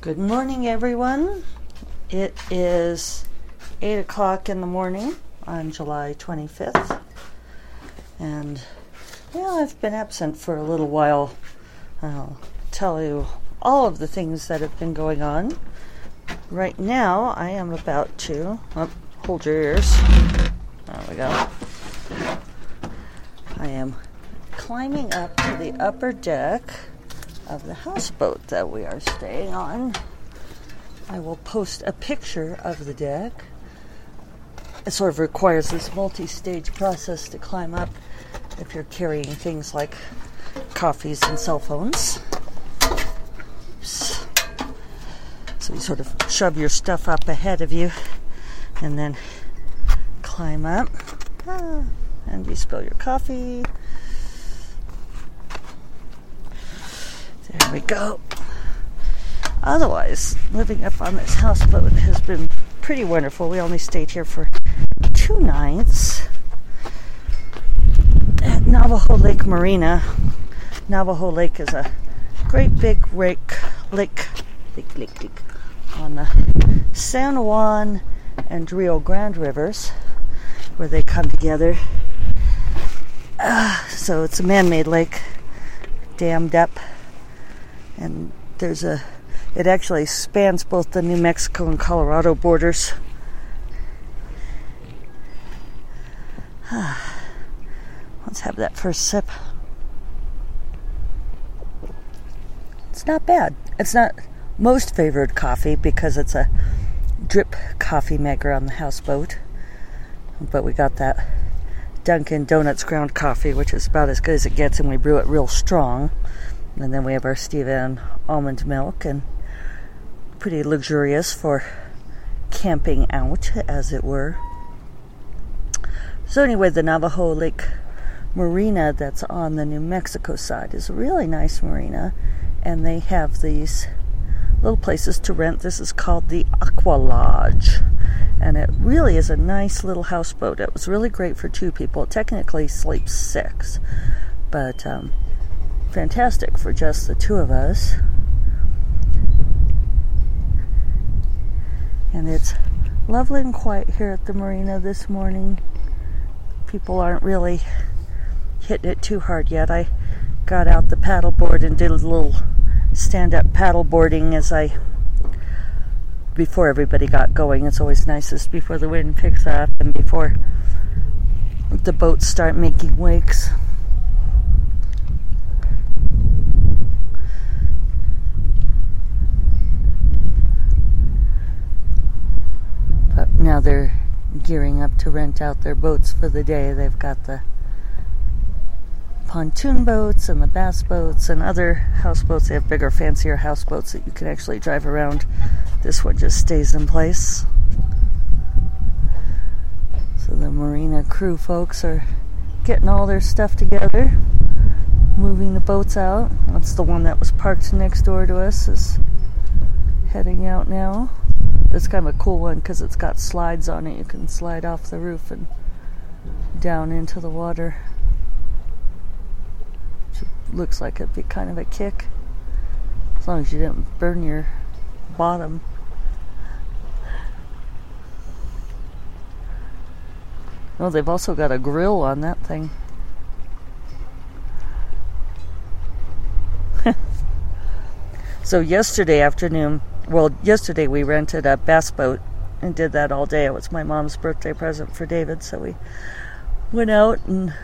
Good morning, everyone. It is 8 o'clock in the morning on July 25th. And, well, I've been absent for a little while. I'll tell you all of the things that have been going on. Right now, I am about to. Oh, hold your ears. There we go. I am climbing up to the upper deck of the houseboat that we are staying on. I will post a picture of the deck. It sort of requires this multi stage process to climb up if you're carrying things like coffees and cell phones. So you sort of shove your stuff up ahead of you and then climb up. Ah, and you spill your coffee. There we go. Otherwise, living up on this houseboat has been pretty wonderful. We only stayed here for two nights at Navajo Lake Marina. Navajo Lake is a great big lake, lake, lake, lake, lake on the San Juan and Rio Grande rivers where they come together. Uh, so it's a man made lake, dammed up and there's a it actually spans both the New Mexico and Colorado borders. Let's have that first sip. It's not bad. It's not most favored coffee because it's a drip coffee maker on the houseboat. But we got that Dunkin' Donuts ground coffee, which is about as good as it gets, and we brew it real strong. And then we have our Steve Ann almond milk and pretty luxurious for camping out, as it were. So, anyway, the Navajo Lake Marina that's on the New Mexico side is a really nice marina, and they have these little places to rent. This is called the Aqua Lodge, and it really is a nice little houseboat. It was really great for two people. It technically sleeps six, but um, fantastic for just the two of us. And it's lovely and quiet here at the marina this morning. People aren't really hitting it too hard yet. I got out the paddleboard and did a little stand up paddleboarding as I before everybody got going. It's always nicest before the wind picks up and before the boats start making wakes. But now they're gearing up to rent out their boats for the day. They've got the pontoon boats and the bass boats and other houseboats. They have bigger, fancier houseboats that you can actually drive around. This one just stays in place. So the marina crew folks are getting all their stuff together, moving the boats out. That's the one that was parked next door to us is heading out now. It's kind of a cool one because it's got slides on it. You can slide off the roof and down into the water. Which looks like it'd be kind of a kick. As long as you didn't burn your bottom. Oh, they've also got a grill on that thing. so yesterday afternoon, well, yesterday we rented a bass boat and did that all day. It was my mom's birthday present for David, so we went out and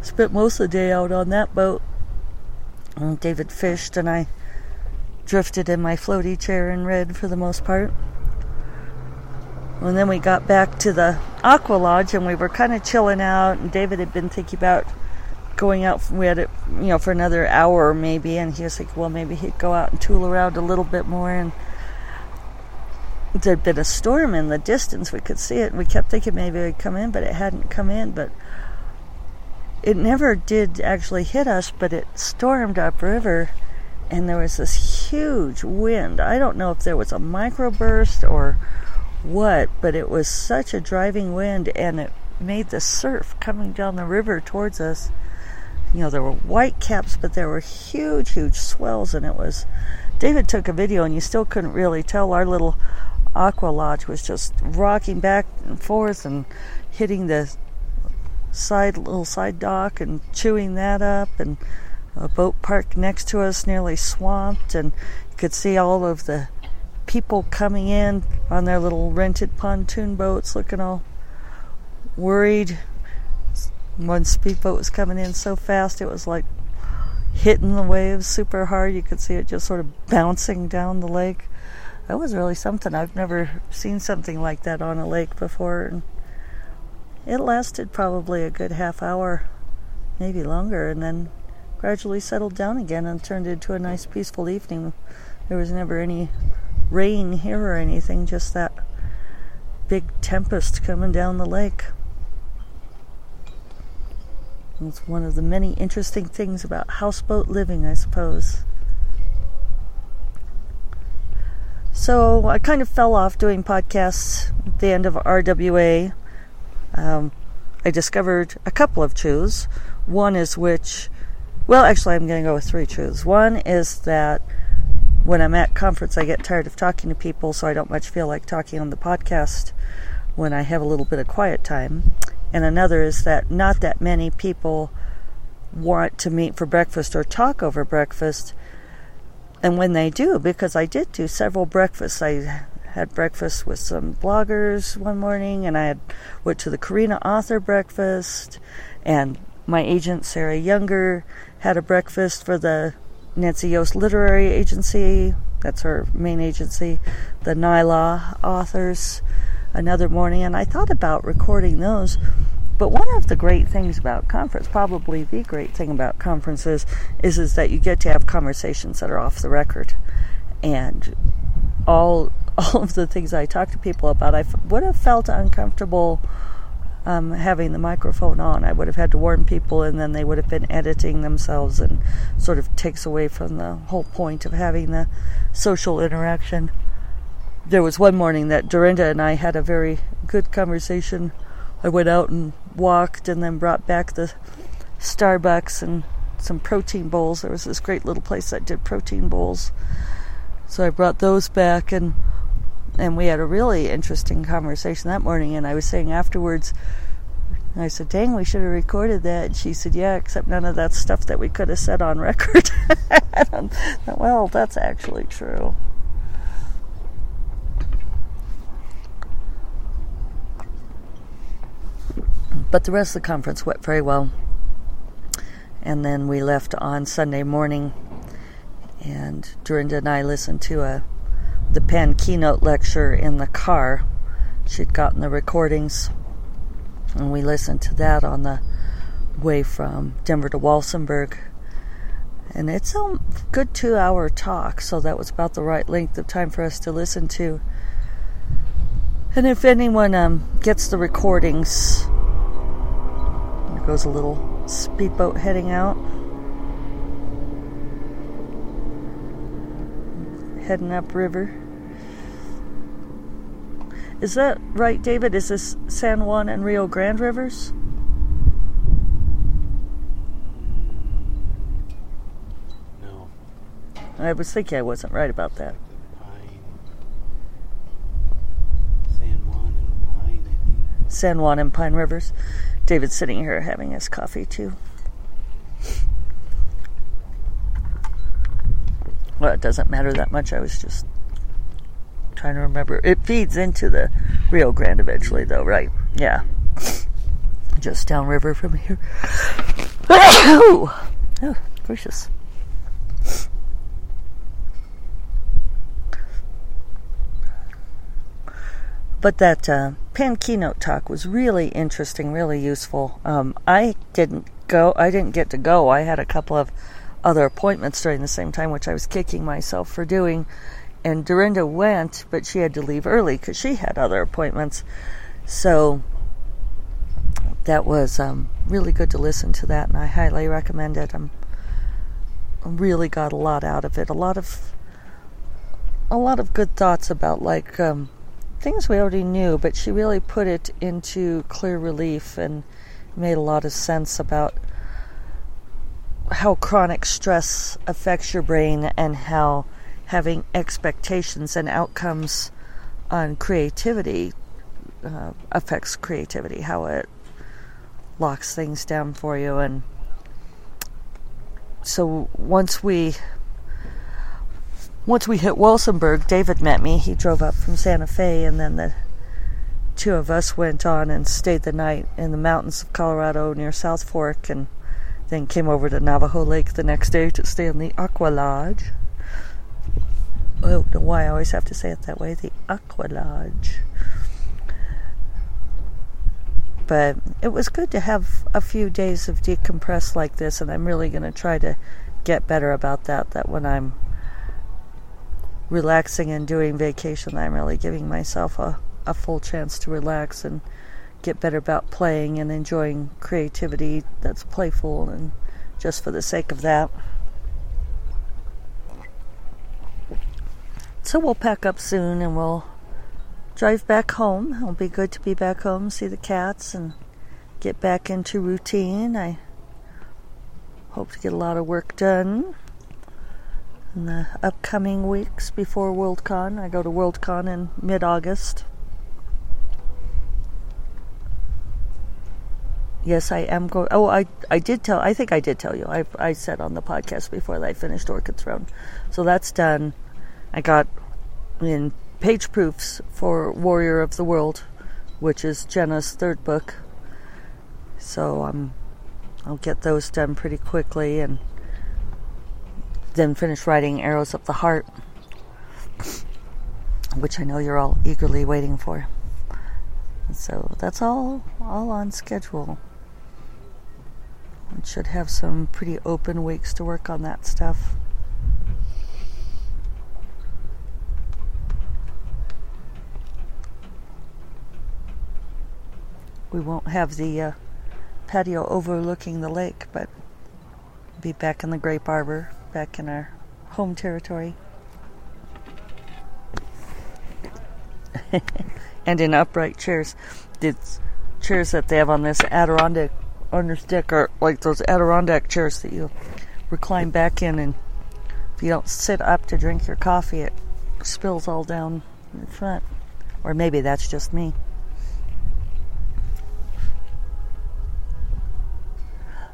spent most of the day out on that boat. And David fished, and I drifted in my floaty chair and read for the most part. And then we got back to the Aqua Lodge, and we were kind of chilling out. And David had been thinking about going out. We had it, you know, for another hour maybe, and he was like, well, maybe he'd go out and tool around a little bit more and there'd been a storm in the distance. We could see it, we kept thinking maybe it would come in, but it hadn't come in. But it never did actually hit us, but it stormed upriver, and there was this huge wind. I don't know if there was a microburst or what, but it was such a driving wind, and it made the surf coming down the river towards us. You know, there were white caps, but there were huge, huge swells, and it was David took a video, and you still couldn't really tell. Our little aqua lodge was just rocking back and forth and hitting the side little side dock and chewing that up, and a boat parked next to us nearly swamped, and you could see all of the people coming in on their little rented pontoon boats, looking all worried. One speedboat was coming in so fast it was like hitting the waves super hard. You could see it just sort of bouncing down the lake. That was really something. I've never seen something like that on a lake before. And it lasted probably a good half hour, maybe longer, and then gradually settled down again and turned into a nice peaceful evening. There was never any rain here or anything, just that big tempest coming down the lake. It's one of the many interesting things about houseboat living, I suppose. So I kind of fell off doing podcasts at the end of RWA. Um, I discovered a couple of truths. One is which, well, actually, I'm going to go with three truths. One is that when I'm at conference, I get tired of talking to people, so I don't much feel like talking on the podcast when I have a little bit of quiet time and another is that not that many people want to meet for breakfast or talk over breakfast. And when they do, because I did do several breakfasts, I had breakfast with some bloggers one morning, and I had went to the Carina author breakfast, and my agent Sarah Younger had a breakfast for the Nancy Yost Literary Agency. That's her main agency, the NYLA authors another morning, and I thought about recording those. But one of the great things about conference, probably the great thing about conferences, is is that you get to have conversations that are off the record, and all all of the things I talk to people about, I would have felt uncomfortable um, having the microphone on. I would have had to warn people, and then they would have been editing themselves, and sort of takes away from the whole point of having the social interaction there was one morning that Dorinda and I had a very good conversation. I went out and walked and then brought back the Starbucks and some protein bowls. There was this great little place that did protein bowls. So I brought those back and and we had a really interesting conversation that morning and I was saying afterwards I said, Dang, we should have recorded that. And she said, Yeah, except none of that stuff that we could have said on record. well, that's actually true. But the rest of the conference went very well. And then we left on Sunday morning, and Dorinda and I listened to a the PAN keynote lecture in the car. She'd gotten the recordings, and we listened to that on the way from Denver to Walsenburg. And it's a good two hour talk, so that was about the right length of time for us to listen to. And if anyone um, gets the recordings, goes a little speedboat heading out. Heading up river. Is that right, David? Is this San Juan and Rio Grande rivers? No. I was thinking I wasn't right about that. San Juan and Pine, San Juan and Pine Rivers. David's sitting here having his coffee too. Well, it doesn't matter that much. I was just trying to remember. It feeds into the Rio Grande eventually, though, right? Yeah. Just downriver from here. Oh, oh, gracious. But that uh, PAN keynote talk was really interesting, really useful. Um, I didn't go. I didn't get to go. I had a couple of other appointments during the same time, which I was kicking myself for doing. And Dorinda went, but she had to leave early because she had other appointments. So that was um, really good to listen to that, and I highly recommend it. I'm really got a lot out of it. A lot of a lot of good thoughts about like um, things we already knew, but she really put it into clear relief and made a lot of sense about how chronic stress affects your brain and how having expectations and outcomes on creativity uh, affects creativity, how it locks things down for you. And so once we once we hit Walsenburg, David met me. He drove up from Santa Fe, and then the two of us went on and stayed the night in the mountains of Colorado near South Fork, and then came over to Navajo Lake the next day to stay in the Aqua Lodge. I don't know why I always have to say it that way the Aqua Lodge. But it was good to have a few days of decompress like this, and I'm really going to try to get better about that. That when I'm relaxing and doing vacation, I'm really giving myself a, a full chance to relax and get better about playing and enjoying creativity that's playful and just for the sake of that. So we'll pack up soon and we'll drive back home. It'll be good to be back home, see the cats, and get back into routine. I hope to get a lot of work done in the upcoming weeks before Worldcon. I go to Worldcon in mid August. Yes, I am going. Oh, I I did tell. I think I did tell you. I I said on the podcast before that I finished Orchid Throne, so that's done. I got in page proofs for Warrior of the World, which is Jenna's third book. So um, I'll get those done pretty quickly and then finish writing Arrows of the Heart, which I know you're all eagerly waiting for. So that's all all on schedule. I should have some pretty open weeks to work on that stuff. We won't have the uh, patio overlooking the lake, but be back in the grape arbor, back in our home territory. and in upright chairs. The chairs that they have on this Adirondack deck are like those Adirondack chairs that you recline back in, and if you don't sit up to drink your coffee, it spills all down in front. Or maybe that's just me.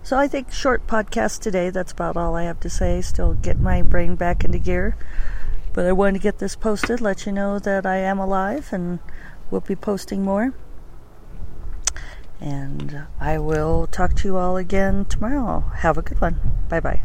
So I think short podcast today. That's about all I have to say. Still get my brain back into gear. But I wanted to get this posted, let you know that I am alive and we'll be posting more. And I will talk to you all again tomorrow. Have a good one. Bye bye.